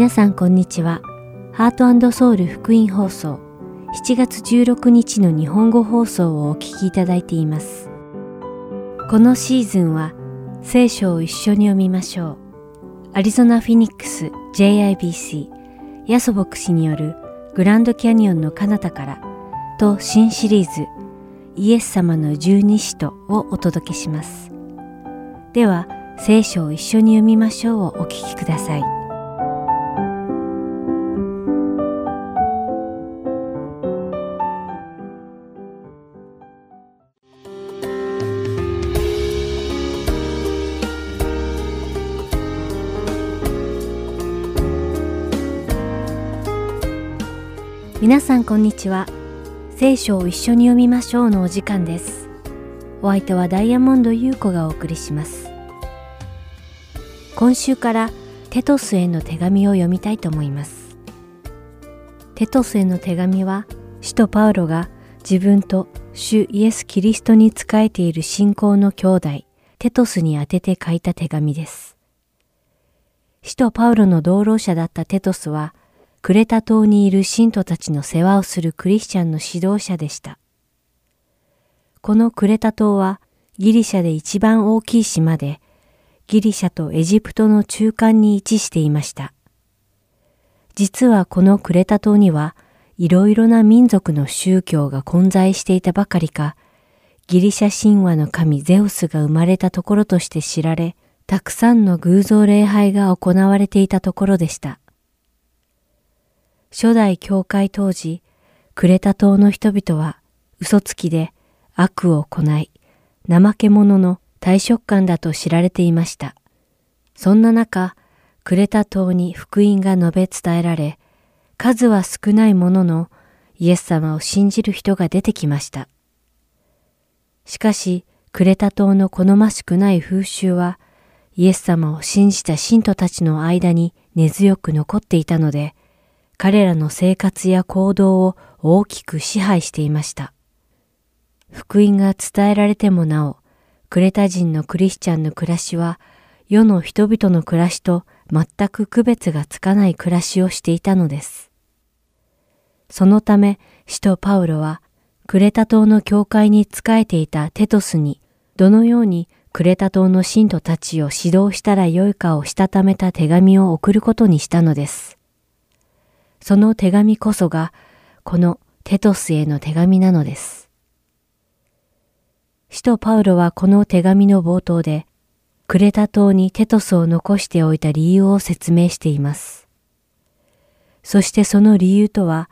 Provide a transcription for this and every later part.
皆さんこんにちは。ハートソウル福音放送7月16日の日本語放送をお聞きいただいています。このシーズンは聖書を一緒に読みましょう。アリゾナ・フィニックス JIBC ヤソ牧師によるグランドキャニオンの彼方からと新シリーズイエス様の十二使徒をお届けします。では聖書を一緒に読みましょうをお聞きください。皆さんこんにちは。聖書を一緒に読みましょうのお時間です。お相手はダイヤモンド優子がお送りします。今週からテトスへの手紙を読みたいと思います。テトスへの手紙は、使徒パウロが自分と主イエス・キリストに仕えている信仰の兄弟、テトスに宛てて書いた手紙です。使徒パウロの同労者だったテトスは、クレタ島にいる信徒たちの世話をするクリスチャンの指導者でした。このクレタ島はギリシャで一番大きい島で、ギリシャとエジプトの中間に位置していました。実はこのクレタ島にはいろいろな民族の宗教が混在していたばかりか、ギリシャ神話の神ゼウスが生まれたところとして知られ、たくさんの偶像礼拝が行われていたところでした。初代教会当時、クレタ島の人々は嘘つきで悪を行い、怠け者の大食感だと知られていました。そんな中、クレタ島に福音が述べ伝えられ、数は少ないもののイエス様を信じる人が出てきました。しかし、クレタ島の好ましくない風習は、イエス様を信じた信徒たちの間に根強く残っていたので、彼らの生活や行動を大きく支配していました。福音が伝えられてもなお、クレタ人のクリスチャンの暮らしは世の人々の暮らしと全く区別がつかない暮らしをしていたのです。そのため、使徒パウロは、クレタ島の教会に仕えていたテトスに、どのようにクレタ島の信徒たちを指導したらよいかをしたためた手紙を送ることにしたのです。その手紙こそが、このテトスへの手紙なのです。使徒パウロはこの手紙の冒頭で、クレタ島にテトスを残しておいた理由を説明しています。そしてその理由とは、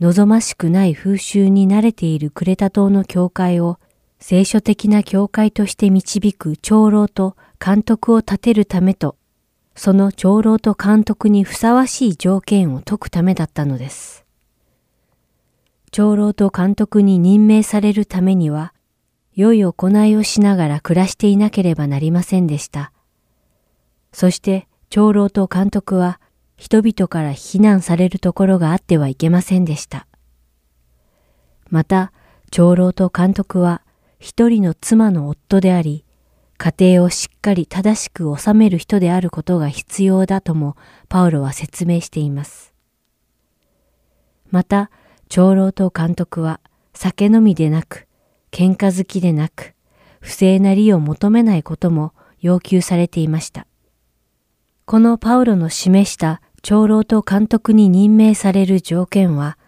望ましくない風習に慣れているクレタ島の教会を聖書的な教会として導く長老と監督を立てるためとその長老と監督にふさわしい条件を解くためだったのです。長老と監督に任命されるためには、良い行いをしながら暮らしていなければなりませんでした。そして長老と監督は人々から非難されるところがあってはいけませんでした。また、長老と監督は一人の妻の夫であり、家庭をしっかり正しく治める人であることが必要だともパウロは説明しています。また、長老と監督は酒飲みでなく、喧嘩好きでなく、不正な利を求めないことも要求されていました。このパウロの示した長老と監督に任命される条件は、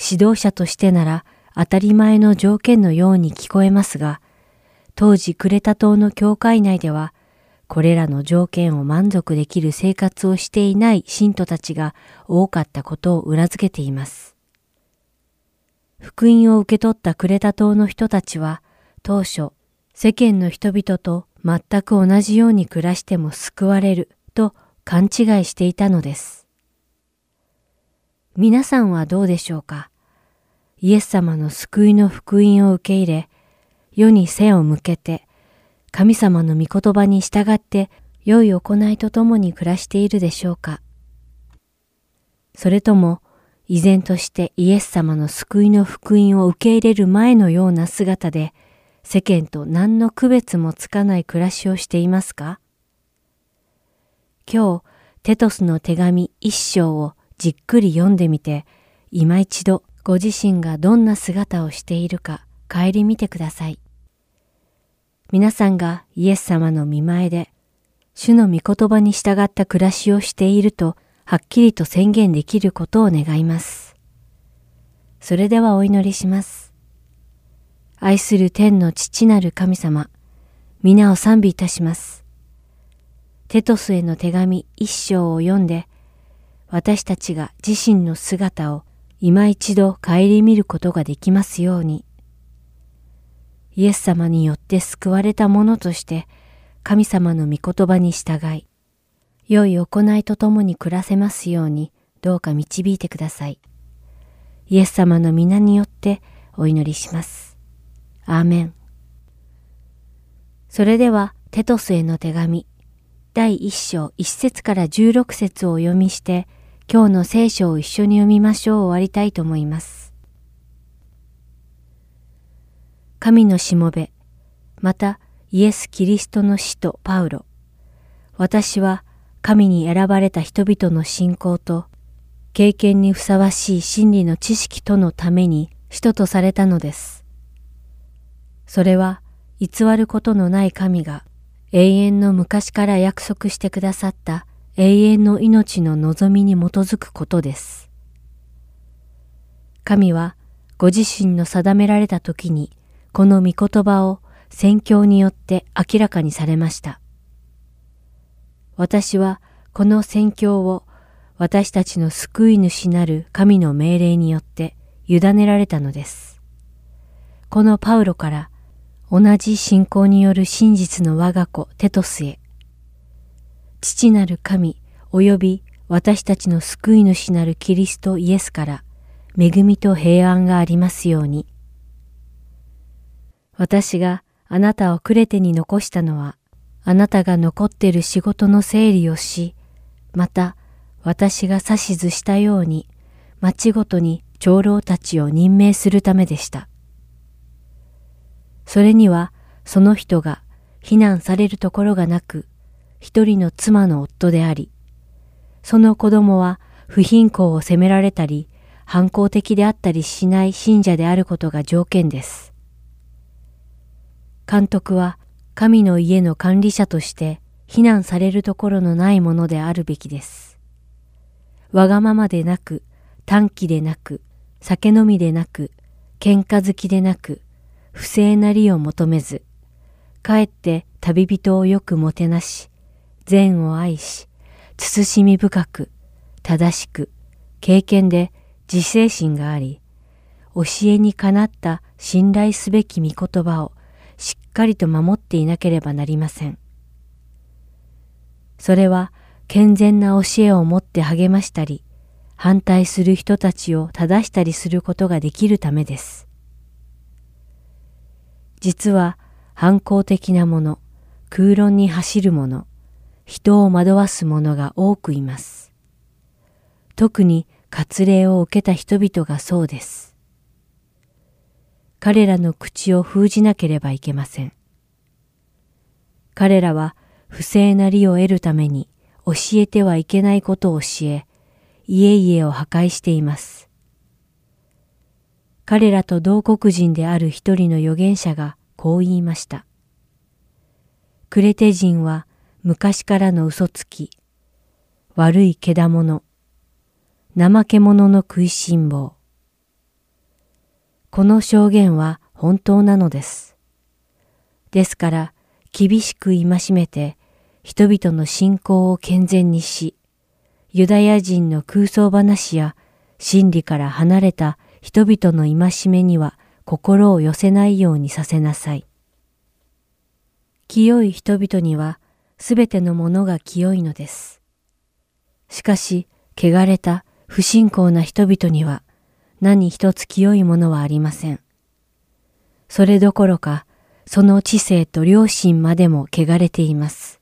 指導者としてなら当たり前の条件のように聞こえますが、当時クレタ島の教会内では、これらの条件を満足できる生活をしていない信徒たちが多かったことを裏付けています。福音を受け取ったクレタ島の人たちは、当初、世間の人々と全く同じように暮らしても救われると勘違いしていたのです。皆さんはどうでしょうか？イエス様の救いの福音を受け入れ、世に背を向けて、神様の御言葉に従って良い行いとともに暮らしているでしょうかそれとも、依然としてイエス様の救いの福音を受け入れる前のような姿で、世間と何の区別もつかない暮らしをしていますか今日、テトスの手紙一章をじっくり読んでみて、今一度ご自身がどんな姿をしているか顧みてください。皆さんがイエス様の見前で、主の御言葉に従った暮らしをしていると、はっきりと宣言できることを願います。それではお祈りします。愛する天の父なる神様、皆を賛美いたします。テトスへの手紙一章を読んで、私たちが自身の姿を今一度顧みることができますように。イエス様によって救われた者として神様の御言葉に従い、良い行いとともに暮らせますようにどうか導いてください。イエス様の皆によってお祈りします。アーメン。それではテトスへの手紙第1章1節から16節をお読みして、今日の聖書を一緒に読みましょう終わりたいと思います。神のしもべ、またイエス・キリストの使徒パウロ。私は神に選ばれた人々の信仰と経験にふさわしい真理の知識とのために使徒とされたのです。それは偽ることのない神が永遠の昔から約束してくださった永遠の命の望みに基づくことです。神はご自身の定められた時にこの御言葉を宣教によって明らかにされました。私はこの宣教を私たちの救い主なる神の命令によって委ねられたのです。このパウロから同じ信仰による真実の我が子テトスへ、父なる神及び私たちの救い主なるキリストイエスから恵みと平安がありますように。私があなたをクレテに残したのは、あなたが残ってる仕事の整理をし、また私が指図したように町ごとに長老たちを任命するためでした。それにはその人が非難されるところがなく、一人の妻の夫であり、その子供は不貧困を責められたり、反抗的であったりしない信者であることが条件です。監督は神の家の管理者として非難されるところのないものであるべきです。わがままでなく、短気でなく、酒飲みでなく、喧嘩好きでなく、不正なりを求めず、かえって旅人をよくもてなし、善を愛し、慎み深く、正しく、経験で自制心があり、教えにかなった信頼すべき御言葉をかりと守っていなければなりません。それは健全な教えを持って励ましたり、反対する人たちを正したりすることができるためです。実は反抗的なもの、空論に走る者、人を惑わす者が多くいます。特に割礼を受けた人々がそうです。彼らの口を封じなければいけません。彼らは不正な利を得るために教えてはいけないことを教え、家々を破壊しています。彼らと同国人である一人の預言者がこう言いました。クレテ人は昔からの嘘つき、悪いけだもの、怠け者の食いしん坊。この証言は本当なのです。ですから厳しく戒めて人々の信仰を健全にし、ユダヤ人の空想話や真理から離れた人々の戒めには心を寄せないようにさせなさい。清い人々にはすべてのものが清いのです。しかし、汚れた不信仰な人々には何一つ清いものはありません。それどころか、その知性と良心までも汚れています。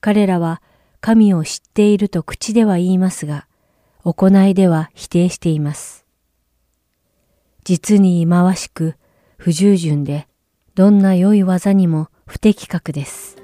彼らは神を知っていると口では言いますが、行いでは否定しています。実に忌まわしく、不従順で、どんな良い技にも不適格です。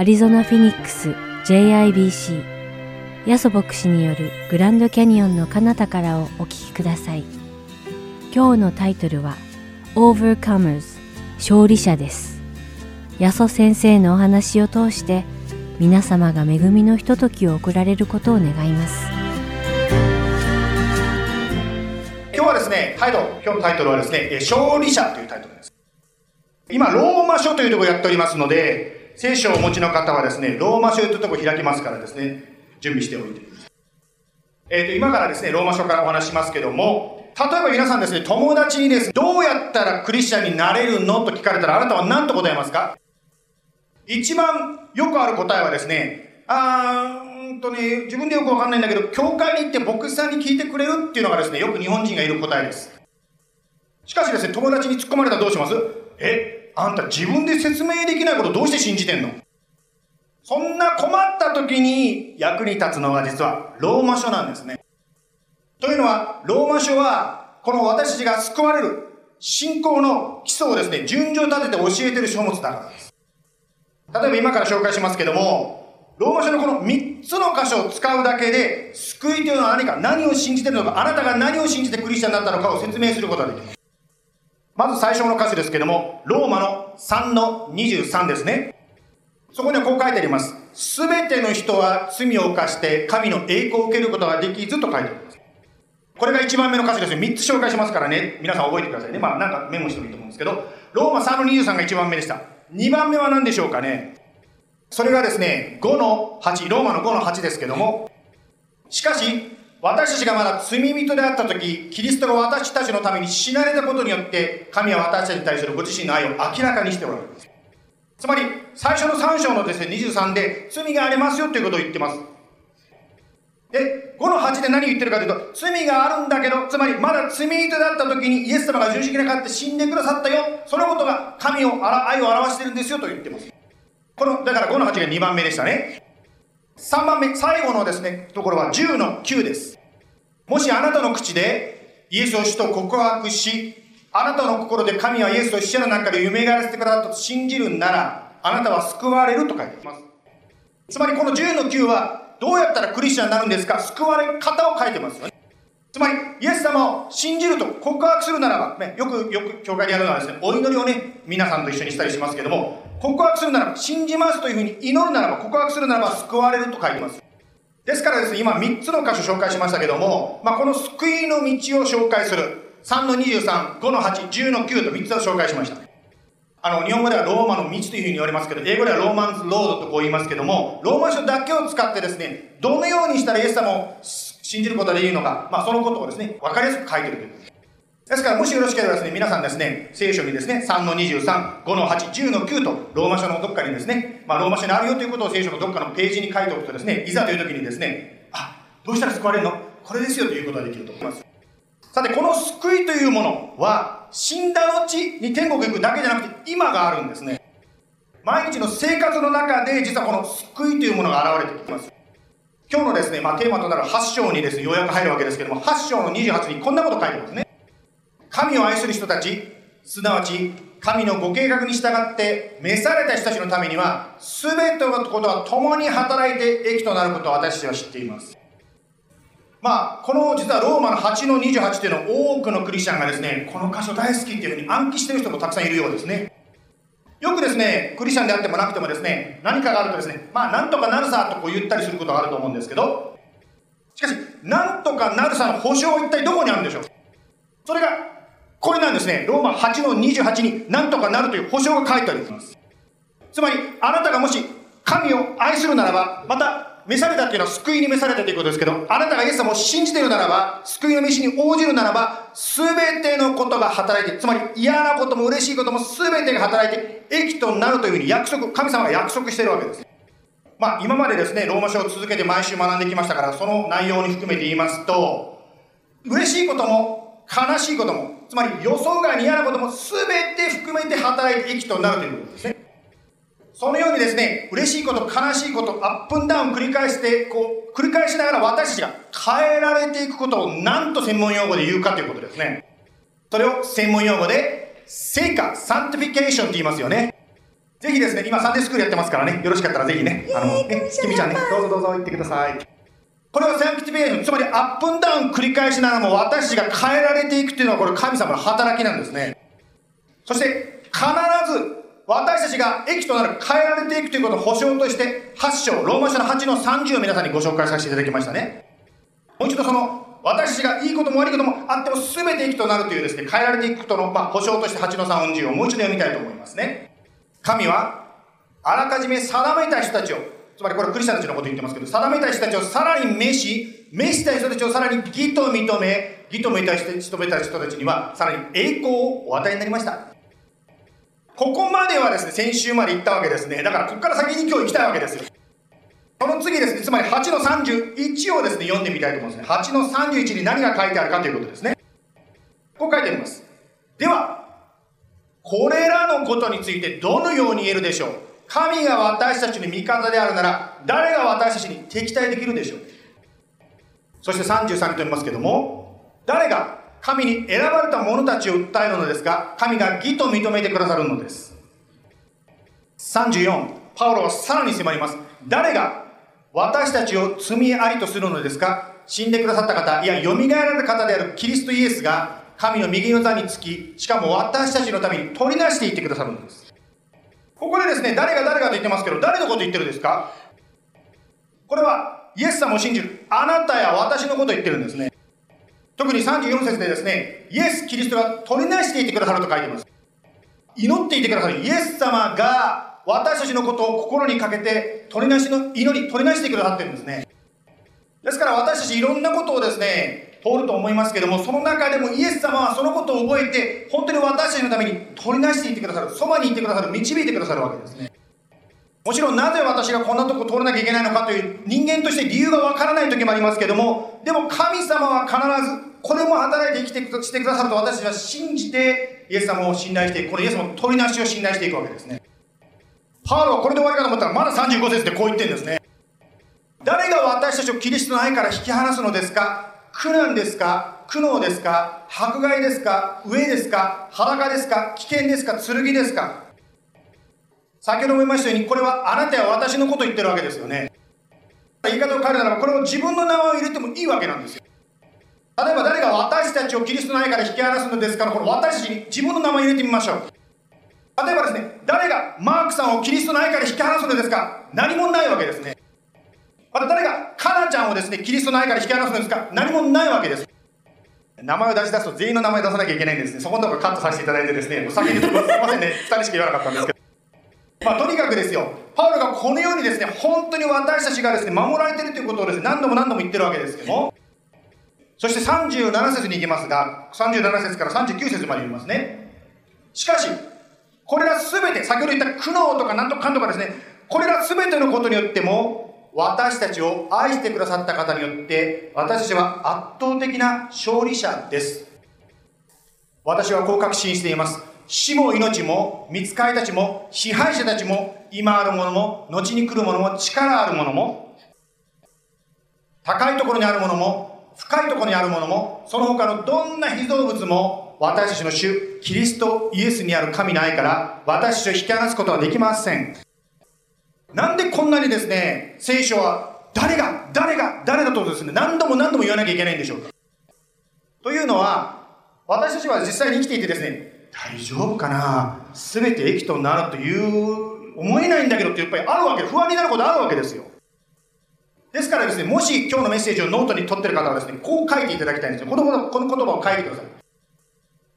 アリゾナ・フィニックス JIBC ヤソ牧師によるグランドキャニオンの彼方からをお聞きください。今日のタイトルは Overcomers 勝利者です。ヤソ先生のお話を通して皆様が恵みのひとときを送られることを願います。今日はですね、タイトル、今日のタイトルはですね、勝利者というタイトルです。今、ローマ書というところをやっておりますので、聖書をお持ちの方はですね、ローマ書というところ開きますからですね、準備しておいてください。えっ、と、今からですね、ローマ書からお話しますけども、例えば皆さんですね、友達にですね、どうやったらクリスチャンになれるのと聞かれたら、あなたは何と答えますか？一番よくある答えはですね、あーうーんとね、自分でよくわかんないんだけど、教会に行って牧師さんに聞いてくれるっていうのがですね、よく日本人がいる答えです。しかしですね、友達に突っ込まれたらどうします？え、あんた自分で説明できないことどうして信じてんの？そんな困った時に役に立つのが実はローマ書なんですね。というのは、ローマ書は、この私たちが救われる信仰の基礎をですね、順序立てて教えてる書物だからです。例えば今から紹介しますけども、ローマ書のこの3つの箇所を使うだけで、救いというのは何か、何を信じてるのか、あなたが何を信じてクリスチャンになったのかを説明することができます。まず最初の箇所ですけども、ローマの3の23ですね。そこにはこう書いてあります。すべての人は罪を犯して神の栄光を受けることができずと書いてあります。これが1番目の箇所ですよ。3つ紹介しますからね。皆さん覚えてくださいね。まあなんかメモしてもいいと思うんですけど、ローマ3の23が1番目でした。2番目は何でしょうかね。それがですね、5の8、ローマの5の8ですけども、しかし、私たちがまだ罪人であった時、キリストが私たちのために死なれたことによって、神は私たちに対するご自身の愛を明らかにしておられます。つまり、最初の3章のですね、23で、罪がありますよということを言ってます。で、5の8で何を言ってるかというと、罪があるんだけど、つまりまだ罪人だった時にイエス様が十字架にかかって死んでくださったよ。そのことが神を、愛を表してるんですよと言ってます。この、だから5の8が2番目でしたね。3番目、最後のですね、ところは10の9です。もしあなたの口でイエスを主と告白し、あなたの心で神はイエスを死者の中で蘇らせてくださったと信じるなら、あなたは救われると書いてます。つまりこの10の9は、どうやったらクリスチャンになるんですか？救われ方を書いてますよね。つまり、イエス様を信じると告白するならば、ね、よく、よく教会でやるのはですね、お祈りをね、皆さんと一緒にしたりしますけども、告白するならば、信じますというふうに祈るならば、告白するならば、救われると書いてます。ですからですね、今3つの箇所紹介しましたけども、まあ、この救いの道を紹介する、3の23、5の8、10の9と3つを紹介しました。あの、日本語ではローマの道というふうに言われますけど、英語ではローマンズロードとこう言いますけども、ローマ書だけを使ってですね、どのようにしたらイエス様を信じることができるのか、まあ、そのことをですね、わかりやすく書いてるという。ですから、もしよろしければですね、皆さんですね、聖書にですね、3の23、5の8、10の9と、ローマ書のどっかにですね、まあ、ローマ書にあるよということを聖書のどっかのページに書いておくとですね、いざという時にですね、あ、どうしたら救われるの？これですよということができると思います。さて、この救いというものは、死んだ後に天国行くだけじゃなくて、今があるんですね。毎日の生活の中で、実はこの救いというものが現れてきます。今日のですね、まあ、テーマとなる8章にですね、ようやく入るわけですけども、8章の28にこんなこと書いてますね。神を愛する人たち、すなわち、神のご計画に従って召された人たちのためには、すべてのことは共に働いて益となることを私たちは知っています。まあ、この実はローマの8の28っていうのを多くのクリスチャンがですね、この箇所大好きっていうふうに暗記してる人もたくさんいるようですね。よくですね、クリスチャンであってもなくてもですね、何かがあるとですね、まあ、なんとかなるさとこう言ったりすることがあると思うんですけど、しかし、なんとかなるさの保証は一体どこにあるんでしょう？それが、これなんですね。ローマ8の28になんとかなるという保証が書いてあります。つまり、あなたがもし神を愛するならば、また召されたっていうのは救いに召されたということですけど、あなたがイエス様を信じているならば、救いの召しに応じるならば、すべてのことが働いて、つまり嫌なことも嬉しいこともすべてが働いて、益となるというふうに約束、神様が約束しているわけです。まあ、今までですね、ローマ書を続けて毎週学んできましたから、その内容に含めて言いますと、嬉しいことも悲しいことも、つまり予想外に嫌なことも全て含めて働いて益となるということですね。そのようにですね、嬉しいこと、悲しいこと、 up and down 繰り返して、こう、繰り返しながら私たちが変えられていくことを何と専門用語で言うかということですね。それを専門用語で、聖化、sanctification って言いますよね。ぜひですね、今サンデースクールやってますからね、よろしかったらぜひね、あの、ね、きみちゃんね、どうぞどうぞ行ってください。これは sanctification、つまり up and down 繰り返しながらも私たちが変えられていくっていうのはこれ神様の働きなんですね。そして必ず私たちが益となる変えられていくということを保証として8章、ローマ書の8の30を皆さんにご紹介させていただきましたね。もう一度その私たちがいいことも悪いこともあっても全て益となるというですね、変えられていくことの、まあ、保証として8の3 40をもう一度読みたいと思いますね。神はあらかじめ定めた人たちをつまりこれクリスチャンたちのこと言ってますけど、定めた人たちをさらに召し、召した人たちをさらに義と認め、義と認めた人たちには、さらに栄光をお与えになりました。ここまではですね、先週まで行ったわけですね。だから、ここから先に今日行きたいわけですよ。その次ですね、つまり8の31をですね、読んでみたいと思うんですね。8の31に何が書いてあるかということですね。こう書いてあります。では、これらのことについてどのように言えるでしょう？神が私たちの味方であるなら、誰が私たちに敵対できるでしょう？そして33にと言いますけども、誰が神に選ばれた者たちを訴えるのですが、神が義と認めてくださるのです。34、パウロはさらに迫ります。誰が私たちを罪ありとするのですか？死んでくださった方、いや、蘇られた方であるキリストイエスが、神の右の座につき、しかも私たちのために取り出していってくださるのです。ここでですね、誰が誰がと言ってますけど、誰のこと言ってるんですか？これは、イエス様を信じる、あなたや私のことを言ってるんですね。特に34節でですね、イエス・キリストが取りなしていてくださると書いてます。祈っていてくださるイエス様が私たちのことを心にかけて取りなしの祈り、取りなしてくださってるんですね。ですから私たちいろんなことをですね、通ると思いますけども、その中でもイエス様はそのことを覚えて、本当に私たちのために取り出していってくださる、そばにいてくださる、導いてくださるわけですね。もちろんなぜ私がこんなとこ通らなきゃいけないのかという人間として理由がわからない時もありますけども、でも神様は必ずこれも働いて生きてしてくださると私たちは信じてイエス様を信頼していく、このイエス様の取りなしを信頼していくわけですね。パウロはこれで終わりかと思ったらまだ35節でこう言ってるんですね。誰が私たちをキリストの愛から引き離すのですか？苦難ですか？苦悩ですか？迫害ですか？飢えですか？裸ですか？危険ですか？剣ですか？先ほども言いましたように、これはあなたは私のこと言ってるわけですよね。言い方を変えるならば、これを自分の名前を入れてもいいわけなんですよ。例えば誰が私たちをキリストの愛から引き離すのですから、この私に自分の名前を入れてみましょう。例えばですね、誰がマークさんをキリストの愛から引き離すのですか？何もないわけですね。また誰がカナちゃんをですね、キリストの愛から引き離すんですか？何もないわけです。名前を出し出すと全員の名前出さなきゃいけないんですね。そこのところカットさせていただいてですね、お先にすいませんね、2人しか言わなかったんですけど。まあ、とにかくですよ、パウロがこのようにですね、本当に私たちがですね、守られているということをですね、何度も何度も言ってるわけですけども、そして37節に行きますが、37節から39節まで言いますね。しかし、これらすべて、先ほど言った苦悩とか何とかかんとかですね、これらすべてのことによっても、私たちを愛してくださった方によって私たちは圧倒的な勝利者です。私はこう確信しています。死も命も見つかりたちも支配者たちも今あるものも後に来るものも力あるものも高いところにあるものも深いところにあるものもその他のどんな被造物も私たちの主キリストイエスにある神の愛から私たちを引き離すことはできません。なんでこんなにですね、聖書は誰が、誰が、誰だとですね、何度も何度も言わなきゃいけないんでしょうか？というのは、私たちは実際に生きていてですね、大丈夫かな？全て益となるという思えないんだけどってやっぱりあるわけ不安になることあるわけですよ。ですからですね、もし今日のメッセージをノートに取ってる方はですね、こう書いていただきたいんですよ。このこの言葉を書いてください。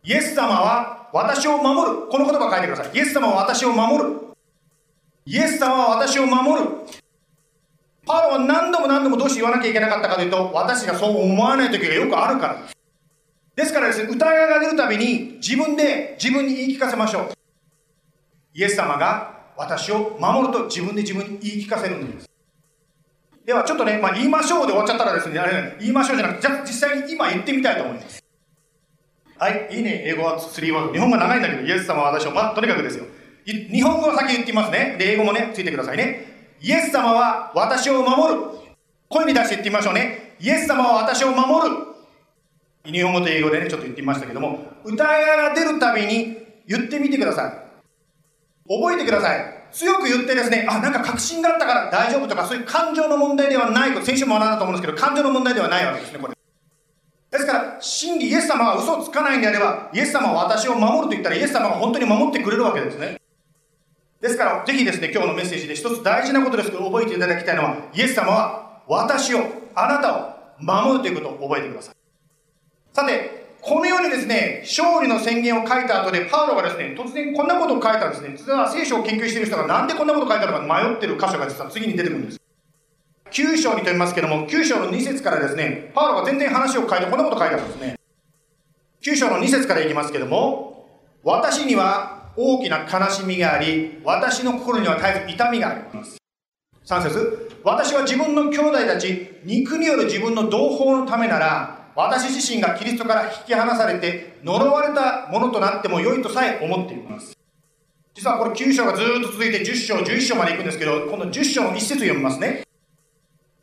イエス様は私を守る。この言葉を書いてください。イエス様は私を守る。イエス様は私を守る。パウロは何度も何度もどうして言わなきゃいけなかったかというと、私がそう思わない時がよくあるからです。ですからですね、疑いが出るたびに自分で自分に言い聞かせましょう。イエス様が私を守ると自分で自分に言い聞かせるんです。ではちょっとね、まあ、言いましょうで終わっちゃったらですね、あれ言いましょうじゃなくて、じゃ実際に今言ってみたいと思います。はい、いいね、英語は3ワード。日本語長いんだけど、イエス様は私を、まあ、とにかくですよ。日本語を先言ってみますね。で、英語もね、ついてくださいね。イエス様は私を守る。声に出して言ってみましょうね。イエス様は私を守る。日本語と英語でね、ちょっと言ってみましたけども、疑いが出るたびに言ってみてください。覚えてください。強く言ってですね、あ、なんか確信があったから大丈夫とか、そういう感情の問題ではないと、先週も学んだと思うんですけど、感情の問題ではないわけですね、これ。ですから、真理、イエス様が嘘をつかないんであれば、イエス様は私を守ると言ったら、イエス様が本当に守ってくれるわけですね。ですから、ぜひですね、今日のメッセージで一つ大事なことですけど、覚えていただきたいのは、イエス様は私を、あなたを守るということを覚えてください。さて、このようにですね、勝利の宣言を書いた後で、パウロがですね、突然こんなことを書いたんですね。実は聖書を研究している人がなんでこんなことを書いたのか迷ってる箇所が実は次に出てくるんです。9章にと言いますけども、9章の2節からですね、パウロが全然話を変えてこんなこと書いてあるんですね。9章の2節からいきますけども、私には大きな悲しみがあり、私の心には絶えず痛みがあります。3節。私は自分の兄弟たち、肉による自分の同胞のためなら、私自身がキリストから引き離されて呪われたものとなっても良いとさえ思っています。実はこれ9章がずっと続いて10章11章まで行くんですけどこの10章の1節読みますね。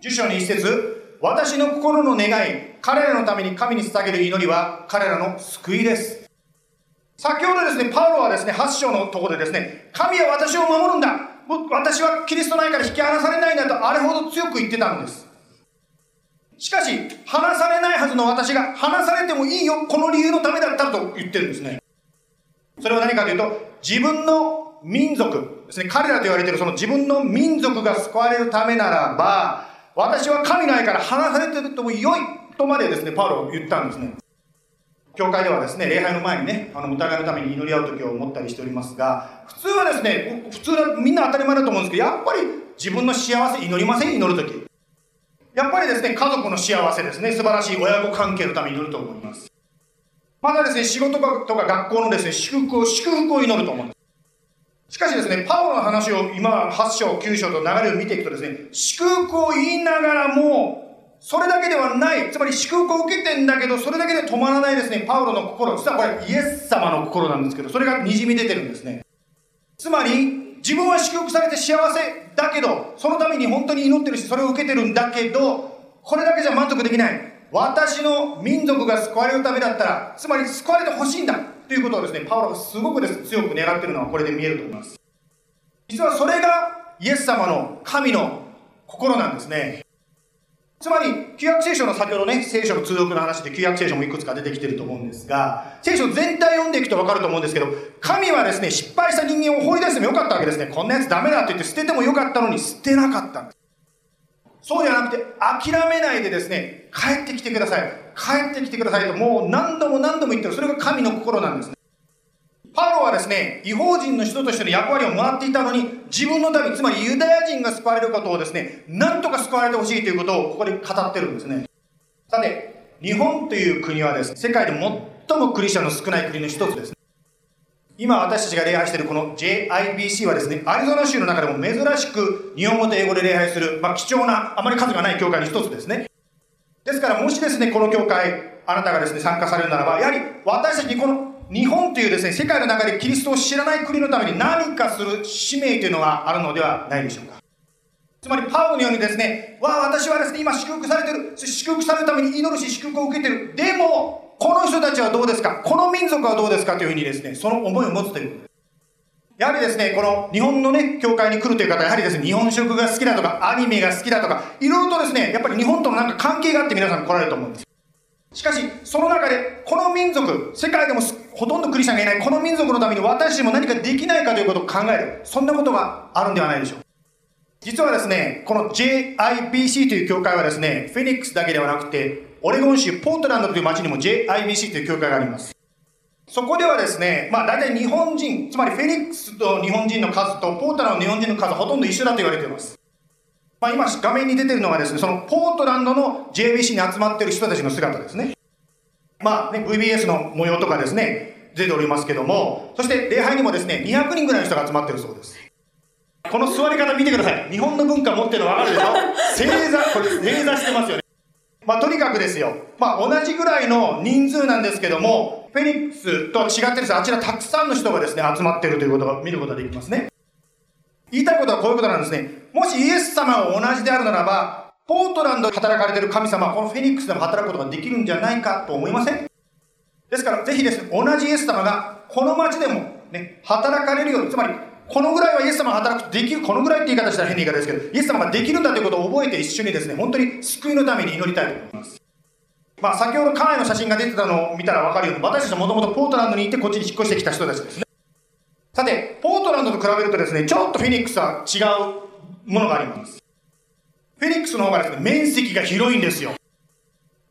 10章の1節。私の心の願い彼らのために神に捧げる祈りは彼らの救いです。先ほどですねパウロはですね8章のところでですね神は私を守るんだ私はキリストないから引き離されないんだとあれほど強く言ってたんですしかし、話されないはずの私が、話されてもいいよ、この理由のためだったと言ってるんですね。それは何かというと、自分の民族ですね、彼らと言われているその自分の民族が救われるためならば、私は神の愛から話されてても良いとまでですね、パウロは言ったんですね。教会ではですね、礼拝の前にね、あの、お互いのために祈り合う時を思ったりしておりますが、普通はですね、普通はみんな当たり前だと思うんですけど、やっぱり自分の幸せ祈りません、祈る時。やっぱりですね、家族の幸せですね、素晴らしい親子関係のために祈ると思います。またですね、仕事とか学校のですね、祝福を、祝福を祈ると思うんです。しかしですね、パウロの話を今、8章、9章と流れを見ていくとですね、祝福を言いながらも、それだけではない、つまり祝福を受けてんだけど、それだけで止まらないですね、パウロの心、実はこれイエス様の心なんですけど、それが滲み出てるんですね。つまり、自分は祝福されて幸せだけど、そのために本当に祈ってるし、それを受けてるんだけど、これだけじゃ満足できない。私の民族が救われるためだったら、つまり救われてほしいんだということをですね、パウロがすごくです強く狙ってるのはこれで見えると思います。実はそれがイエス様の神の心なんですね。つまり、旧約聖書の先ほどね、聖書の通読の話で旧約聖書もいくつか出てきてると思うんですが、聖書全体読んでいくとわかると思うんですけど、神はですね、失敗した人間を放り出してもよかったわけですね。こんなやつダメだって言って捨ててもよかったのに捨てなかったんです。そうではなくて、諦めないでですね、帰ってきてください。帰ってきてくださいと、もう何度も何度も言ってる。それが神の心なんですね。パウロはですね、違法人の人としての役割をもらっていたのに、自分の民、つまりユダヤ人が救われることをですね、なんとか救われてほしいということをここで語ってるんですね。さて、日本という国はですね、世界で最もクリスチャンの少ない国の一つです。今私たちが礼拝しているこの JIBC はですね、アリゾナ州の中でも珍しく日本語と英語で礼拝する、まあ、貴重な、あまり数がない教会の一つですね。ですから、もしですね、この教会、あなたがですね、参加されるならば、やはり私たちにこの日本というですね、世界の中でキリストを知らない国のために何かする使命というのがあるのではないでしょうか。つまり、パウのようにですね、わあ、私はですね、今祝福されてる。祝福されるために祈るし、祝福を受けてる。でも、この人たちはどうですか？この民族はどうですかというふうにですね、その思いを持つという。やはりですね、この日本のね、教会に来るという方は、やはりですね、日本食が好きだとか、アニメが好きだとか、いろいろとですね、やっぱり日本とのなんか関係があって皆さん来られると思うんです。しかし、その中で、この民族、世界でもほとんどクリスチャンがいない、この民族のために私たちも何かできないかということを考える。そんなことがあるんではないでしょう。実はですね、この JIBC という教会はですね、フェニックスだけではなくて、オレゴン州ポートランドという町にも JIBC という教会があります。そこではですね、まあ大体日本人、つまりフェニックスと日本人の数とポートランドの日本人の数はほとんど一緒だと言われています。まあ、今画面に出てるのがですね、そのポートランドの JBC に集まってる人たちの姿ですね。まあね、VBS の模様とかですね、出ておりますけども、そして礼拝にもですね、200人ぐらいの人が集まってるそうです。この座り方見てください。日本の文化持ってるの分かるでしょ？正座、これ正座してますよね。まあとにかくですよ。まあ同じぐらいの人数なんですけども、フェニックスとは違ってですね、あちらたくさんの人がですね、集まってるということが見ることができますね。言いたいことはこういうことなんですね。もしイエス様が同じであるならば、ポートランドで働かれている神様はこのフェニックスでも働くことができるんじゃないかと思いません？ですから、ぜひですね、同じイエス様がこの町でもね、働かれるように、つまり、このぐらいはイエス様が働くとできる、このぐらいって言い方したら変な言い方ですけど、イエス様ができるんだということを覚えて一緒にですね、本当に救いのために祈りたいと思います。まあ、先ほど家内の写真が出てたのを見たら分かるように、私たちもともとポートランドにいてこっちに引っ越してきた人たちですね。さて、ポートランドと比べるとですね、ちょっとフェニックスは違うものがあります。フェニックスの方がですね、面積が広いんですよ。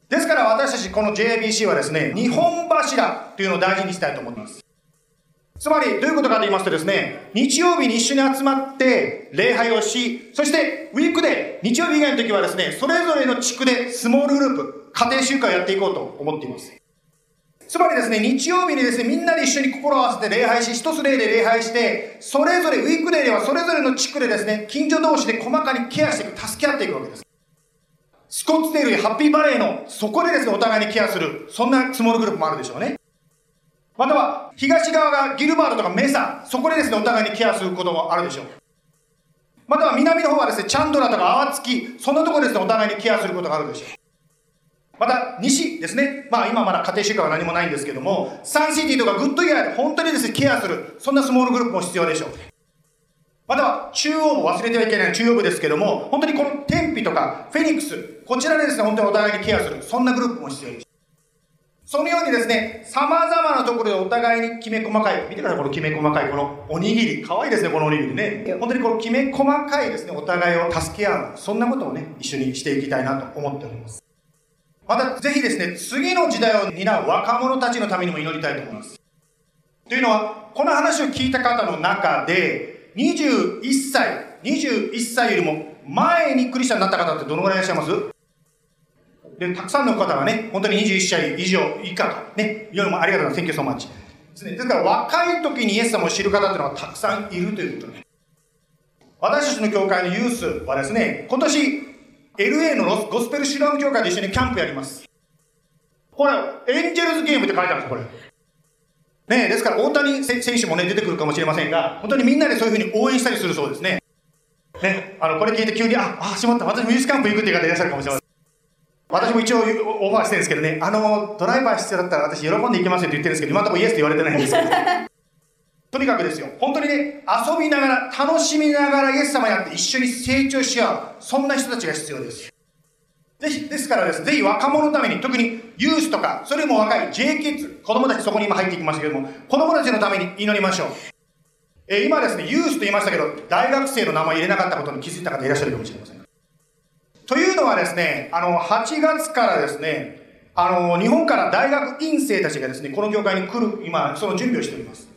ですから私たちこの JBC はですね、日本柱というのを大事にしたいと思います。つまり、どういうことかと言いますとですね、日曜日に一緒に集まって礼拝をし、そしてウィークで、日曜日以外の時はですね、それぞれの地区でスモールグループ、家庭集会をやっていこうと思っています。つまりですね、日曜日にですね、みんなで一緒に心を合わせて礼拝し、一つ例で礼拝して、それぞれ、ウィークデーではそれぞれの地区でですね、近所同士で細かにケアしていく、助け合っていくわけです。スコッツテールやハッピーバレーの、そこでですね、お互いにケアする、そんなスモールグループもあるでしょうね。または、東側がギルバートとかメサ、そこでですね、お互いにケアすることもあるでしょう。または南の方はですね、チャンドラーとかアワトゥキ、そんなところですね、お互いにケアすることがあるでしょう。また、西ですね。まあ今まだ家庭集会は何もないんですけども、サンシティとかグッドイヤーで本当にですね、ケアする。そんな small group も必要でしょう。または、中央部、忘れてはいけない中央部ですけども、本当にこのテンピとかフェニックス、こちらでですね、本当にお互いにケアする。そんなグループも必要です。そのようにですね、様々なところでお互いにきめ細かい、見てください、このきめ細かいこのおにぎり。かわいいですね、このおにぎりね。本当にこのきめ細かいですね、お互いを助け合う。そんなことをね、一緒にしていきたいなと思っております。また、ぜひですね、次の時代を担う若者たちのためにも祈りたいと思います。というのは、この話を聞いた方の中で、21歳、21歳よりも前にクリスチャンになった方ってどのぐらいいらっしゃいます？で、たくさんの方がね、本当に21歳以上以下か、ね、夜もありがとうございます。Thank you so much. ですね。ですから若い時にイエス様を知る方っていうのはたくさんいるということね。私たちの教会のユースはですね、今年 LA のゴスペルシラム教会で一緒にキャンプやります。これ、エンジェルズゲームって書いてあるんですこれ。ねですから大谷選手もね、出てくるかもしれませんが、本当にみんなでそういうふうに応援したりするそうですね。ね、あの、これ聞いて急に、あ、あ、しまった、私もユースキャンプ行くっていう方いらっしゃるかもしれません。私も一応オファーしてるんですけどね、あの、ドライバー必要だったら私喜んで行きますよって言ってるんですけど、今のところイエスって言われてないんですけど。とにかくですよ、本当にね、遊びながら、楽しみながらイエス様やって一緒に成長し合う、そんな人たちが必要です。ぜひ、ですからです、ぜひ若者のために、特にユースとか、それも若い J キッズ、子供たちそこに今入ってきましたけども、子供たちのために祈りましょう。えー、今ですね、ユースと言いましたけど、大学生の名前入れなかったことに気づいた方いらっしゃるかもしれません。というのはですね、あの、8月からですね、あの、日本から大学院生たちがですね、この業界に来る、今、その準備をしております。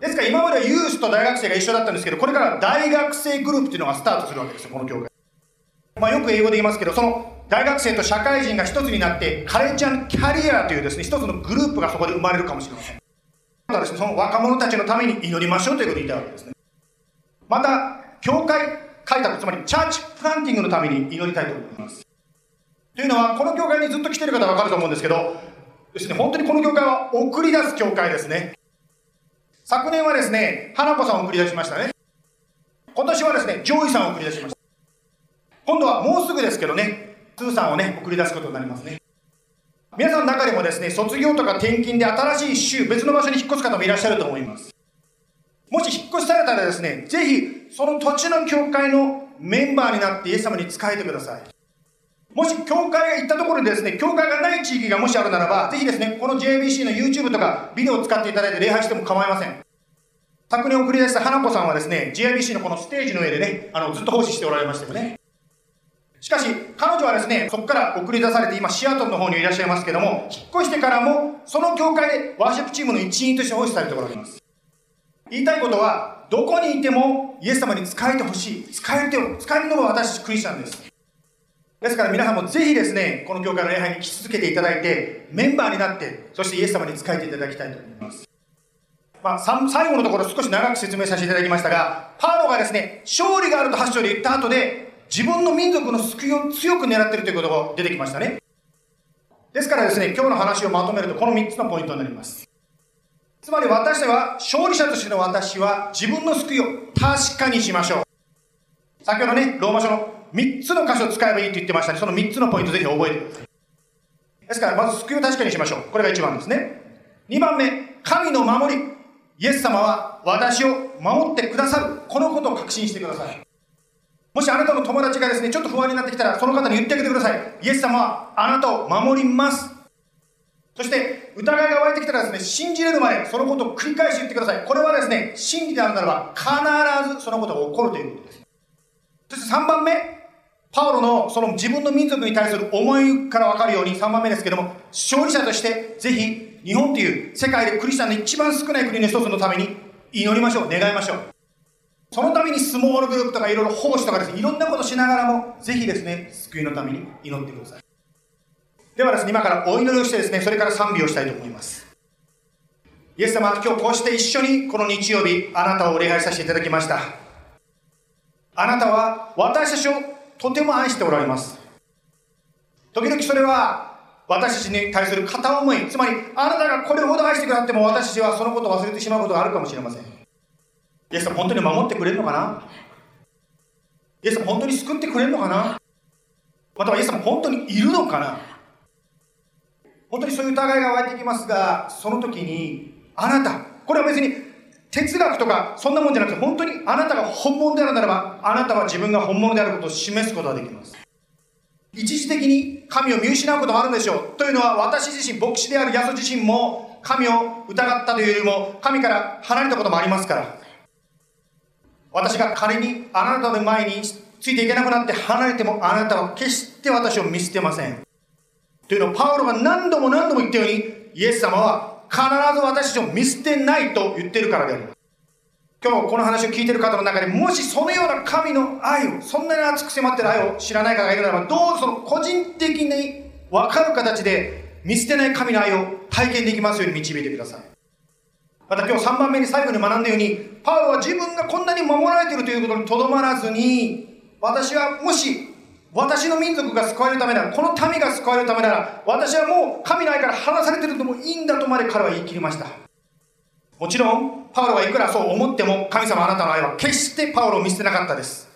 ですから今まではユースと大学生が一緒だったんですけど、これから大学生グループっていうのがスタートするわけですよ、この教会。まあよく英語で言いますけど、その大学生と社会人が一つになって、カレッジャンキャリアというですね、一つのグループがそこで生まれるかもしれません。またですね、その若者たちのために祈りましょうということを言いたいわけですね。また、教会開拓、つまり church planting のために祈りたいと思います。というのは、この教会にずっと来てる方はわかると思うんですけど、ですね、本当にこの教会は送り出す教会ですね。昨年はですね、花子さんを送り出しましたね。今年はですね、ジョイさんを送り出しました。今度はもうすぐですけどね、スーさんをね、送り出すことになりますね。皆さんの中でもですね、卒業とか転勤で新しい州、別の場所に引っ越す方もいらっしゃると思います。もし引っ越しされたらですね、ぜひ、その土地の教会のメンバーになってイエス様に仕えてください。もし教会が行ったところでですね、教会がない地域がもしあるならば、ぜひですね、この JBC の YouTube とかビデオを使っていただいて礼拝しても構いません。昨年送り出した花子さんはですね、JBC のこのステージの上でね、あの、ずっと奉仕しておられましたよね。しかし、彼女はですね、そこから送り出されて、今、シアトルの方にいらっしゃいますけども、引っ越してからも、その教会でワーシップチームの一員として奉仕されておられます。言いたいことは、どこにいてもイエス様に仕えてほしい。使えるて使えるのが私クリスチャンです。ですから皆さんもぜひですね、この教会の礼拝に来続けていただいて、メンバーになって、そしてイエス様に仕えていただきたいと思います。まあ、最後のところ少し長く説明させていただきましたが、パウロがですね、勝利があると8章で言った後で、自分の民族の救いを強く狙っているということが出てきましたね。ですからですね、今日の話をまとめるとこの3つのポイントになります。つまり私は、勝利者としての私は自分の救いを確かにしましょう。先ほどね、ローマ書の3つの箇所を使えばいいと言ってましたね。その3つのポイントぜひ覚えてください。ですから、まず救いを確かにしましょう。これが1番ですね。2番目、神の守り。イエス様は私を守ってくださる。このことを確信してください。もしあなたの友達がですね、ちょっと不安になってきたら、その方に言ってあげてください。イエス様はあなたを守ります。そして、疑いが湧いてきたらですね、信じれるまでそのことを繰り返し言ってください。これはですね、真理であるならば、必ずそのことが起こるということです。そして3番目、パウロのその自分の民族に対する思いから分かるように3番目ですけども、勝利者としてぜひ日本という世界でクリスチャンの一番少ない国の一つのために祈りましょう、願いましょう。そのためにスモールグループとかいろいろ奉仕とかですね、いろんなことしながらも、ぜひですね、救いのために祈ってください。ではですね、今からお祈りをしてですね、それから賛美をしたいと思います。イエス様、今日こうして一緒にこの日曜日、あなたをお礼拝させていただきました。あなたは私たちをとても愛しておられます。時々それは私たちに対する片思い、つまり、あなたがこれほど愛してくださっても、私たちはそのことを忘れてしまうことがあるかもしれません。イエス様、本当に守ってくれるのかな？イエス様、本当に救ってくれるのかな？またはイエス様、本当にいるのかな？本当にそういう疑いが湧いてきますが、その時に、あなた、これは別に哲学とかそんなもんじゃなくて、本当にあなたが本物であるならば、あなたは自分が本物であることを示すことができます。一時的に神を見失うこともあるんでしょう。というのは私自身、牧師であるヤソ自身も神を疑ったというよりも神から離れたこともありますから。私が仮にあなたの前についていけなくなって離れてもあなたは決して私を見捨てません。というのをパウロが何度も何度も言ったようにイエス様は必ず私たちを見捨てないと言ってるからであります。今日この話を聞いてる方の中でもしそのような神の愛を、そんなに熱く迫ってる愛を知らない方がいるならば、どうぞその個人的に分かる形で見捨てない神の愛を体験できますように導いてください。また今日3番目に最後に学んだように、パウロは自分がこんなに守られているということにとどまらずに、私はもし私の民族が救われるためなら、この民が救われるためなら、私はもう神の愛から離されているともいいんだとまで彼は言い切りました。もちろん、パウロがいくらそう思っても、神様あなたの愛は決してパウロを見捨てなかったです。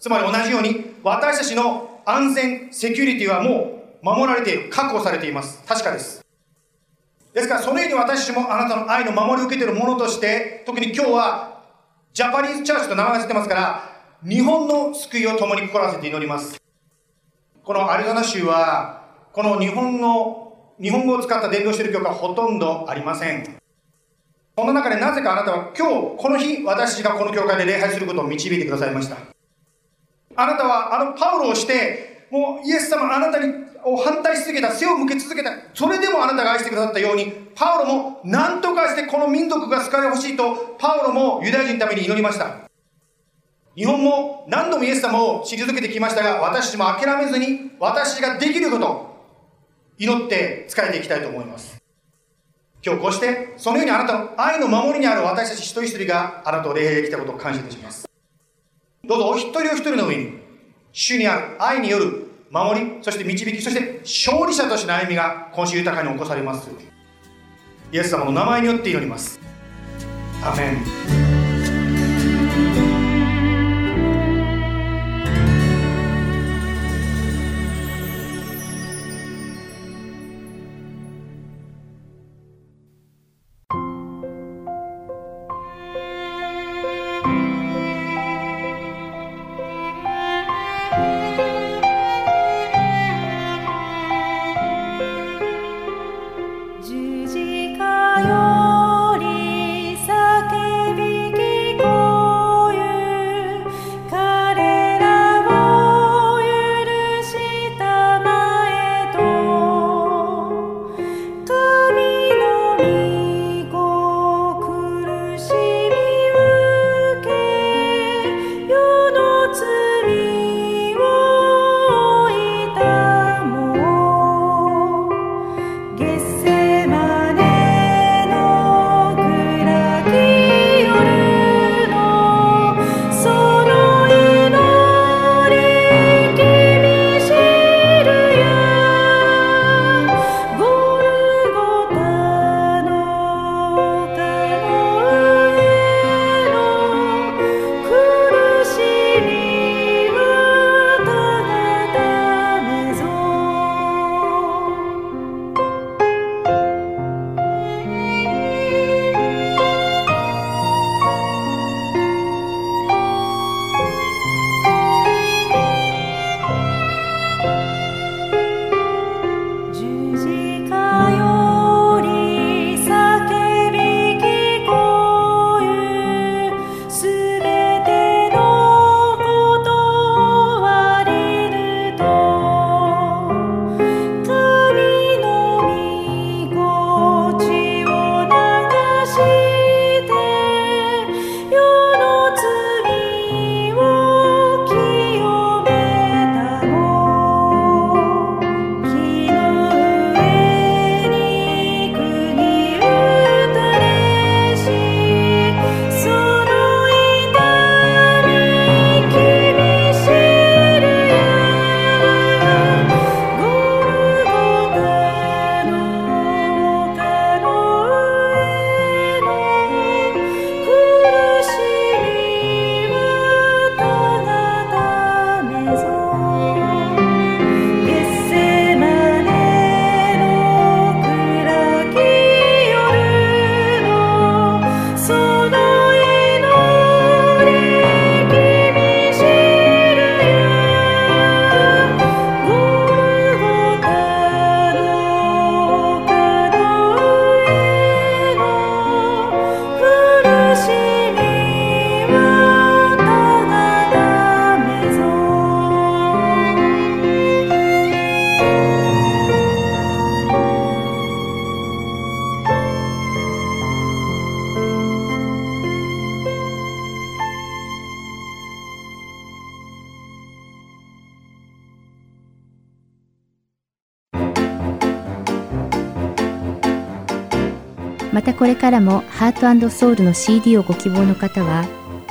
つまり同じように、私たちの安全、セキュリティはもう守られている、確保されています。確かです。ですから、そのように私たちもあなたの愛の守りを受けているものとして、特に今日は、ジャパニーズチャーチと名前が付いてますから、日本の救いを共に心わせて祈ります。このアリゾナ州は、この日本の、日本語を使った伝道している教会はほとんどありません。その中でなぜかあなたは今日、この日、私がこの教会で礼拝することを導いてくださいました。あなたはあのパウロをして、もうイエス様あなたにを反対し続けた、背を向け続けた、それでもあなたが愛してくださったように、パウロも何とかしてこの民族が救われほしいと、パウロもユダヤ人のために祈りました。日本も何度もイエス様を退けてきましたが、私も諦めずに、私ができること、祈って仕えていきたいと思います。今日こうして、そのようにあなたの愛の守りにある私たち一人一人があなたを礼拝できたことを感謝いたします。どうぞお一人お一人の上に、主にある愛による守り、そして導き、そして勝利者としての歩みが今週豊かに起こされます。イエス様の名前によって祈ります。アメン。れからもハートソウルの CD をご希望の方は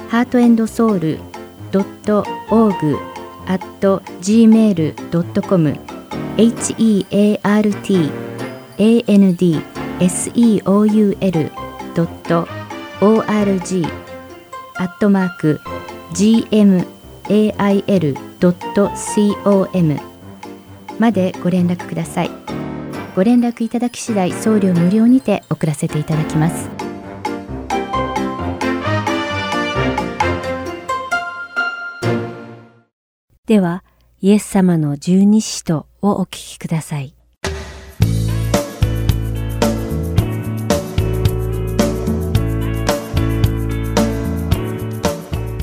heartandsoul.org.gmail.com heartandseoul.org アットマーク gmail.com までご連絡くださいご連絡いただき次第送料無料にて送らせていただきますでは、イエス様の十二使徒をお聞きください。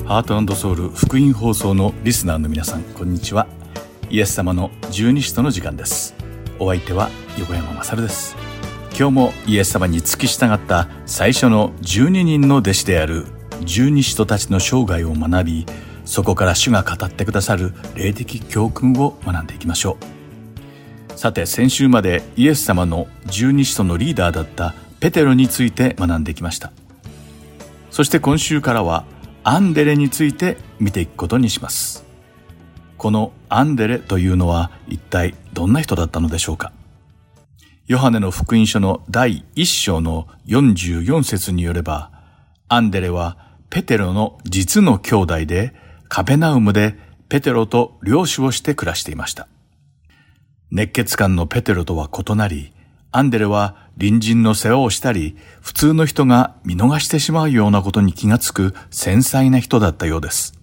ハートソウル福音放送のリスナーの皆さん、こんにちは。イエス様の十二使徒の時間です。お相手は横山まさるです。今日もイエス様に付き従った最初の12人の弟子である十二使徒たちの生涯を学び、そこから主が語ってくださる霊的教訓を学んでいきましょう。さて、先週までイエス様の十二使徒のリーダーだったペテロについて学んできました。そして今週からはアンデレについて見ていくことにします。このアンデレというのは一体どんな人だったのでしょうか？ヨハネの福音書の第一章の44節によれば、アンデレはペテロの実の兄弟で、カペナウムでペテロと漁師をして暮らしていました。熱血感のペテロとは異なり、アンデレは隣人の世話をしたり、普通の人が見逃してしまうようなことに気がつく繊細な人だったようです。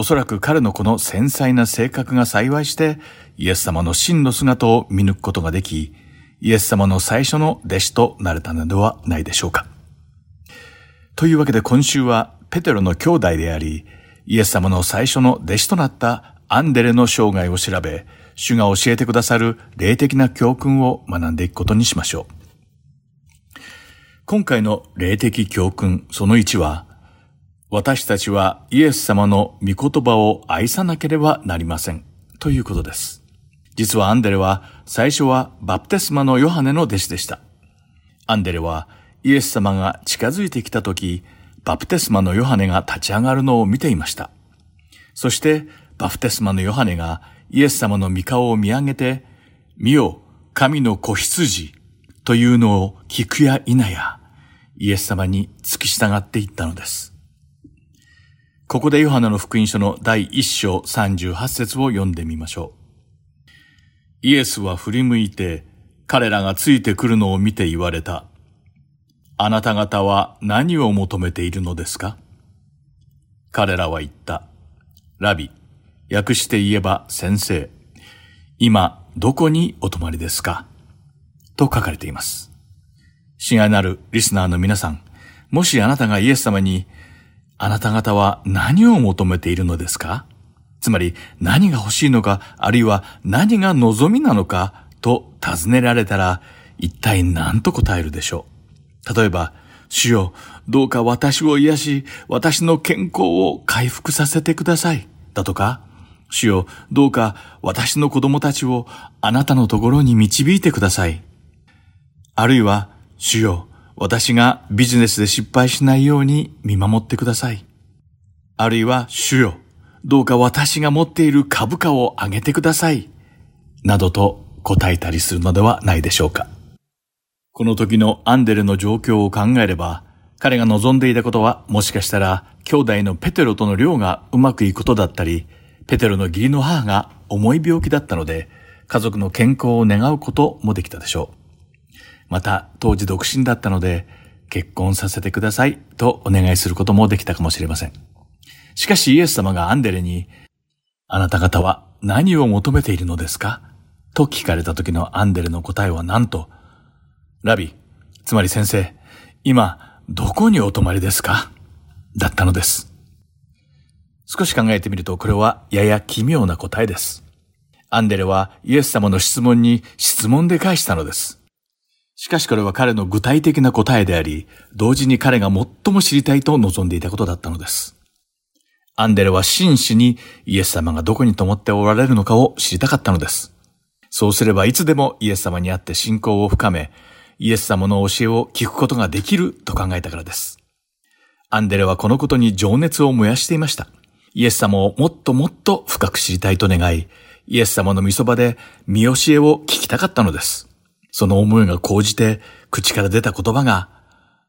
おそらく彼のこの繊細な性格が幸いして、イエス様の真の姿を見抜くことができ、イエス様の最初の弟子となれたのではないでしょうか。というわけで今週はペテロの兄弟であり、イエス様の最初の弟子となったアンデレの生涯を調べ、主が教えてくださる霊的な教訓を学んでいくことにしましょう。今回の霊的教訓その1は、私たちはイエス様の御言葉を愛さなければなりません。ということです。実はアンデレは最初はバプテスマのヨハネの弟子でした。アンデレはイエス様が近づいてきた時、バプテスマのヨハネが立ち上がるのを見ていました。そしてバプテスマのヨハネがイエス様の御顔を見上げて、見よ、神の子羊というのを聞くや否や、イエス様に付き従っていったのです。ここでヨハネの福音書の第一章38節を読んでみましょう。イエスは振り向いて、彼らがついてくるのを見て言われた。あなた方は何を求めているのですか？彼らは言った。ラビ、訳して言えば先生。今、どこにお泊まりですか？と書かれています。親愛なるリスナーの皆さん、もしあなたがイエス様に、あなた方は何を求めているのですか？つまり何が欲しいのか、あるいは何が望みなのかと尋ねられたら、一体何と答えるでしょう？例えば、主よ、どうか私を癒し、私の健康を回復させてください。だとか、主よ、どうか私の子供たちをあなたのところに導いてください。あるいは、主よ、私がビジネスで失敗しないように見守ってください。あるいは、主よ、どうか私が持っている株価を上げてください。などと答えたりするのではないでしょうか。この時のアンデルの状況を考えれば、彼が望んでいたことは、もしかしたら、兄弟のペテロとの寮がうまくいくことだったり、ペテロの義理の母が重い病気だったので、家族の健康を願うこともできたでしょう。また、当時独身だったので、結婚させてくださいとお願いすることもできたかもしれません。しかしイエス様がアンデレに、あなた方は何を求めているのですか？と聞かれた時のアンデレの答えは何と、ラビ、つまり先生、今、どこにお泊まりですか？だったのです。少し考えてみると、これはやや奇妙な答えです。アンデレはイエス様の質問に質問で返したのです。しかしこれは彼の具体的な答えであり、同時に彼が最も知りたいと望んでいたことだったのです。アンデレは真摯にイエス様がどこに泊まっておられるのかを知りたかったのです。そうすればいつでもイエス様に会って信仰を深め、イエス様の教えを聞くことができると考えたからです。アンデレはこのことに情熱を燃やしていました。イエス様をもっともっと深く知りたいと願い、イエス様の見そばで見教えを聞きたかったのです。その思いが高じて口から出た言葉が、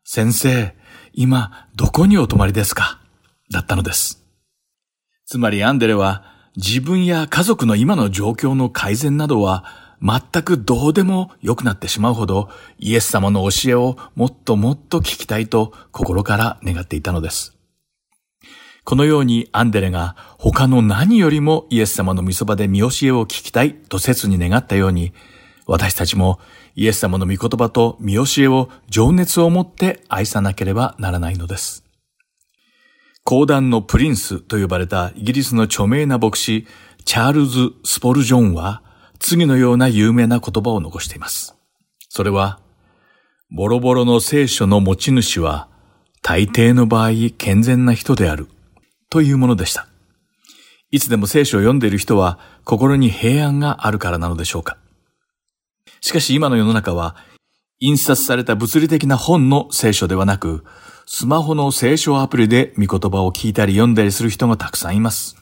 先生、今どこにお泊まりですか？だったのです。つまりアンデレは自分や家族の今の状況の改善などは全くどうでも良くなってしまうほどイエス様の教えをもっともっと聞きたいと心から願っていたのです。このようにアンデレが他の何よりもイエス様の御そばで見教えを聞きたいと切に願ったように、私たちもイエス様の御言葉と見教えを情熱を持って愛さなければならないのです。講談のプリンスと呼ばれたイギリスの著名な牧師、チャールズ・スポルジョンは、次のような有名な言葉を残しています。それは、ボロボロの聖書の持ち主は、大抵の場合健全な人である、というものでした。いつでも聖書を読んでいる人は、心に平安があるからなのでしょうか。しかし今の世の中は、印刷された物理的な本の聖書ではなく、スマホの聖書アプリで見言葉を聞いたり読んだりする人がたくさんいます。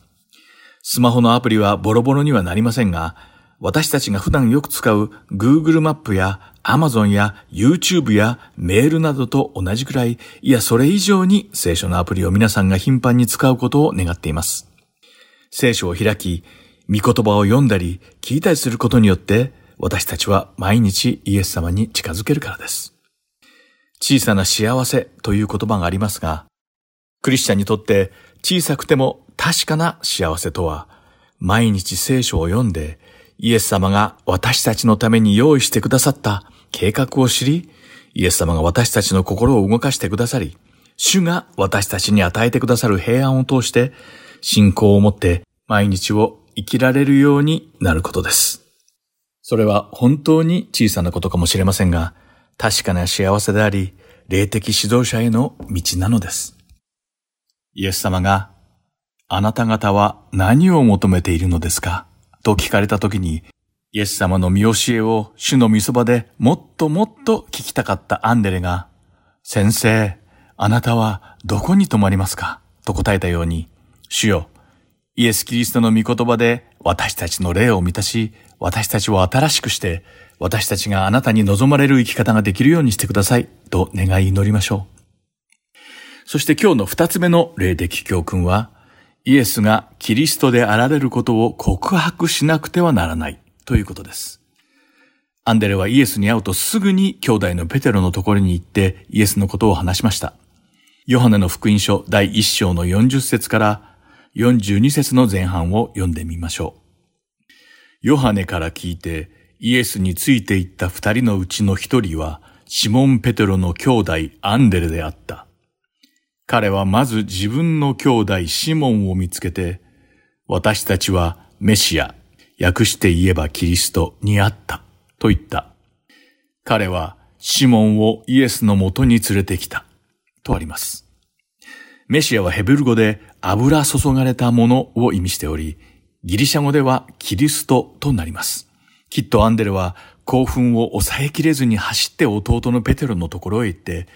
スマホのアプリはボロボロにはなりませんが、私たちが普段よく使う Google マップや Amazon や YouTube やメールなどと同じくらい、いやそれ以上に聖書のアプリを皆さんが頻繁に使うことを願っています。聖書を開き、見言葉を読んだり聞いたりすることによって、私たちは毎日イエス様に近づけるからです。小さな幸せという言葉がありますが、クリスチャンにとって小さくても確かな幸せとは、毎日聖書を読んで、イエス様が私たちのために用意してくださった計画を知り、イエス様が私たちの心を動かしてくださり、主が私たちに与えてくださる平安を通して、信仰を持って毎日を生きられるようになることです。それは本当に小さなことかもしれませんが、確かな幸せであり、霊的指導者への道なのです。イエス様が、あなた方は何を求めているのですか？と聞かれたときに、イエス様の見教えを主の御そばでもっともっと聞きたかったアンデレが、先生、あなたはどこに泊まりますか？と答えたように、主よ、イエス・キリストの御言葉で私たちの霊を満たし、私たちを新しくして、私たちがあなたに望まれる生き方ができるようにしてくださいと願い祈りましょう。そして今日の二つ目の霊的教訓は、イエスがキリストであられることを告白しなくてはならないということです。アンデレはイエスに会うとすぐに兄弟のペテロのところに行ってイエスのことを話しました。ヨハネの福音書第1章の40節から42節の前半を読んでみましょう。ヨハネから聞いてイエスについていった二人のうちの一人は、シモン・ペテロの兄弟アンデレであった。彼はまず自分の兄弟シモンを見つけて、私たちはメシア、訳して言えばキリストに会った、と言った。彼はシモンをイエスのもとに連れてきた、とあります。メシアはヘブル語で油注がれたものを意味しており、ギリシャ語ではキリストとなります。きっとアンデルは興奮を抑えきれずに走って弟のペテロのところへ行って、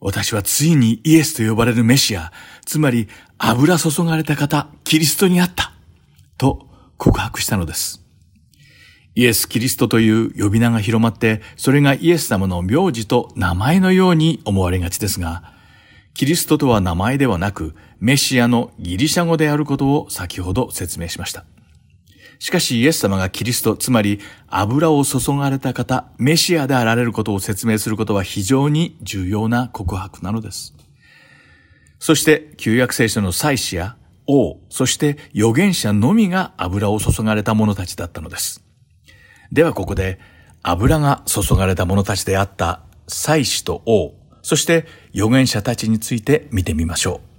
私はついにイエスと呼ばれるメシア、つまり油注がれた方、キリストに会った、と告白したのです。イエス・キリストという呼び名が広まって、それがイエス様の名字と名前のように思われがちですが、キリストとは名前ではなく、メシアのギリシャ語であることを先ほど説明しました。しかしイエス様がキリスト、つまり油を注がれた方、メシアであられることを説明することは非常に重要な告白なのです。そして旧約聖書の祭司や王、そして預言者のみが油を注がれた者たちだったのです。ではここで油が注がれた者たちであった祭司と王、そして預言者たちについて見てみましょう。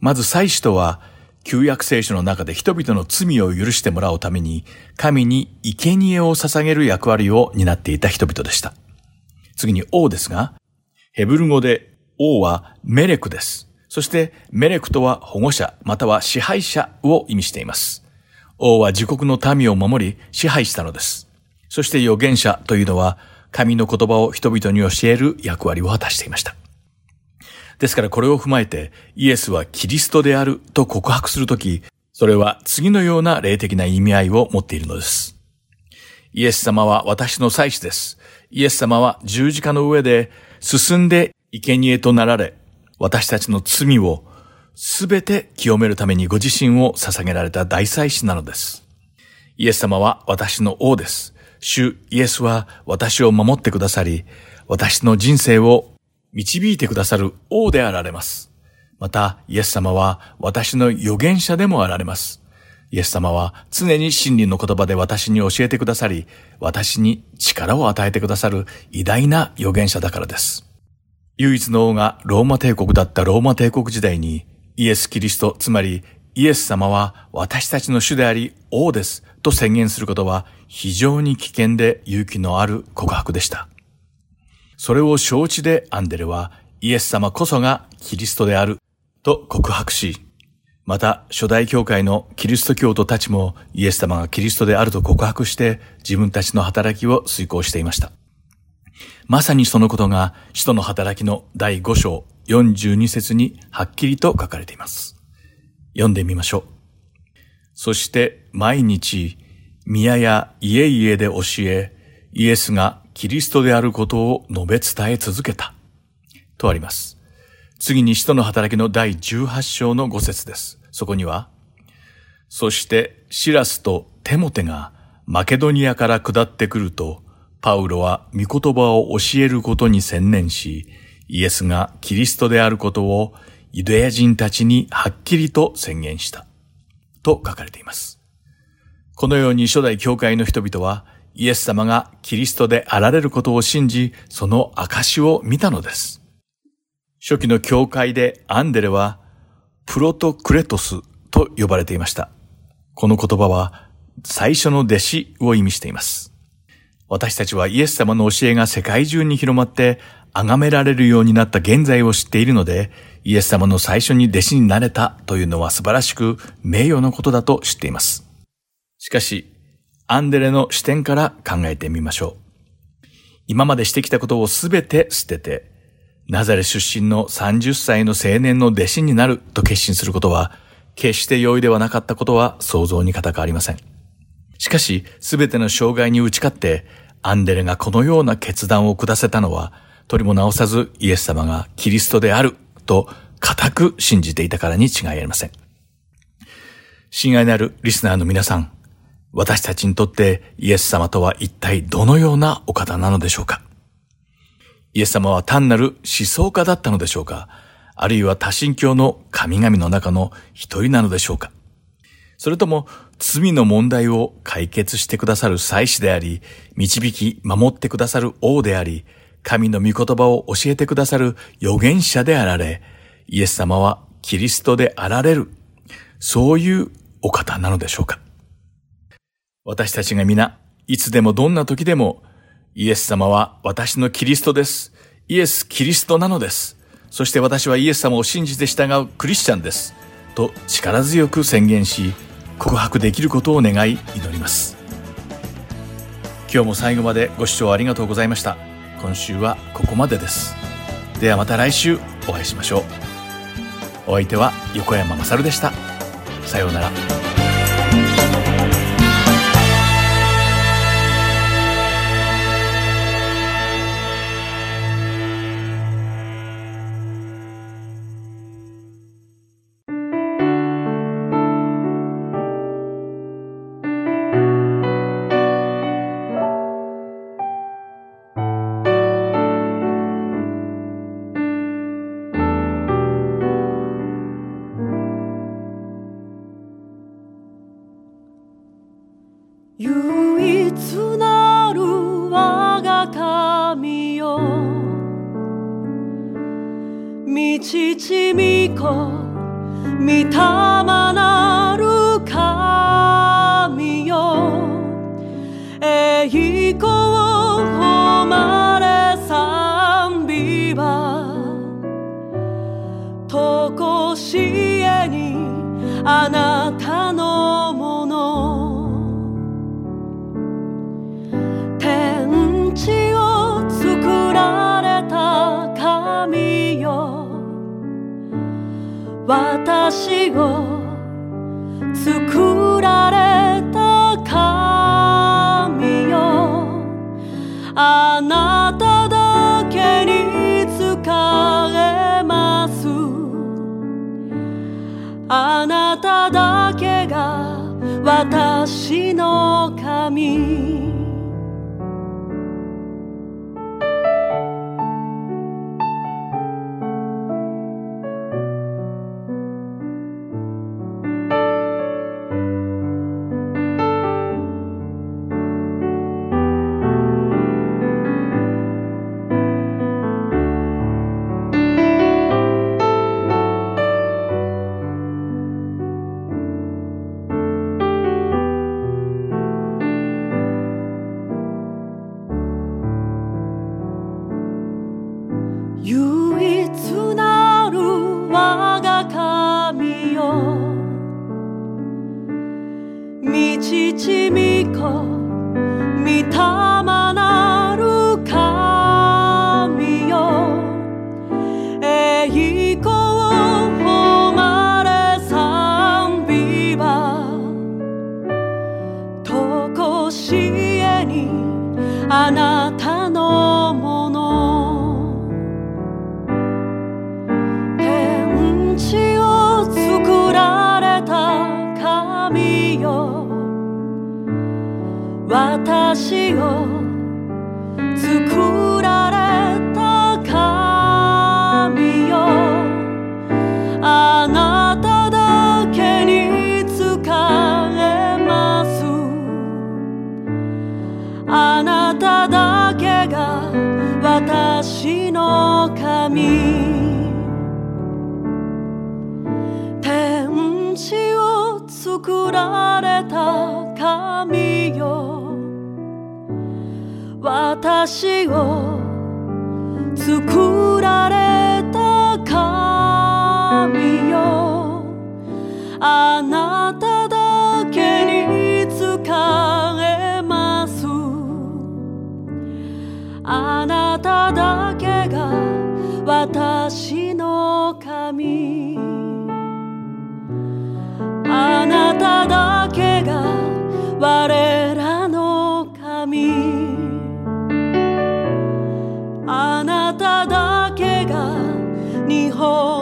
まず祭司とは旧約聖書の中で人々の罪を許してもらうために、神に生贄を捧げる役割を担っていた人々でした。次に王ですが、ヘブル語で王はメレクです。そしてメレクとは保護者または支配者を意味しています。王は自国の民を守り支配したのです。そして預言者というのは神の言葉を人々に教える役割を果たしていました。ですからこれを踏まえてイエスはキリストであると告白するとき、それは次のような霊的な意味合いを持っているのです。イエス様は私の祭司です。イエス様は十字架の上で進んで生贄となられ、私たちの罪をすべて清めるためにご自身を捧げられた大祭司なのです。イエス様は私の王です。主イエスは私を守ってくださり、私の人生を導いてくださる王であられます。また、イエス様は私の預言者でもあられます。イエス様は常に真理の言葉で私に教えてくださり、私に力を与えてくださる偉大な預言者だからです。唯一の王がローマ帝国だったローマ帝国時代に、イエス・キリスト、つまりイエス様は私たちの主であり王ですと宣言することは非常に危険で勇気のある告白でした。それを承知でアンデレはイエス様こそがキリストであると告白し、また、初代教会のキリスト教徒たちもイエス様がキリストであると告白して自分たちの働きを遂行していました。まさにそのことが使徒の働きの第5章42節にはっきりと書かれています。読んでみましょう。そして毎日宮や家々で教え、イエスがキリストであることを述べ伝え続けた。とあります。次に使徒の働きの第18章の5節です。そこには、そしてシラスとテモテがマケドニアから下ってくると、パウロは御言葉を教えることに専念し、イエスがキリストであることをユダヤ人たちにはっきりと宣言した。と書かれています。このように初代教会の人々はイエス様がキリストであられることを信じ、その証を見たのです。初期の教会でアンデレはプロトクレトスと呼ばれていました。この言葉は最初の弟子を意味しています。私たちはイエス様の教えが世界中に広まって崇められるようになった現在を知っているので、イエス様の最初に弟子になれたというのは素晴らしく名誉のことだと知っています。しかし、アンデレの視点から考えてみましょう。今までしてきたことをすべて捨てて、ナザレ出身の30歳の青年の弟子になると決心することは、決して容易ではなかったことは想像に方がありません。しかし、すべての障害に打ち勝って、アンデレがこのような決断を下せたのは、取りも直さずイエス様がキリストであると固く信じていたからに違いありません。親愛なるリスナーの皆さん、私たちにとってイエス様とは一体どのようなお方なのでしょうか？イエス様は単なる思想家だったのでしょうか？あるいは多神教の神々の中の一人なのでしょうか？それとも罪の問題を解決してくださる祭司であり、導き守ってくださる王であり、神の御言葉を教えてくださる預言者であられ、イエス様はキリストであられる、そういうお方なのでしょうか私たちが皆、いつでもどんな時でもイエス様は私のキリストです。イエス・キリストなのです。そして私はイエス様を信じて従うクリスチャンです。と力強く宣言し、告白できることを願い祈ります。今日も最後までご視聴ありがとうございました。今週はここまでです。ではまた来週お会いしましょう。お相手は横山まさるでした。さようなら。み父みこみたまなる神よ。えいこをほまれさんびばとこしえにあなた私を作られた神よ。あなただけに仕えます。あなただけが私の神。教えにあなたのもの。天地を作られた神よ。私を私の神天地を作られた神よ。私を作られた神よ。あな私の神。あなただけが我らの神。あなただけが日本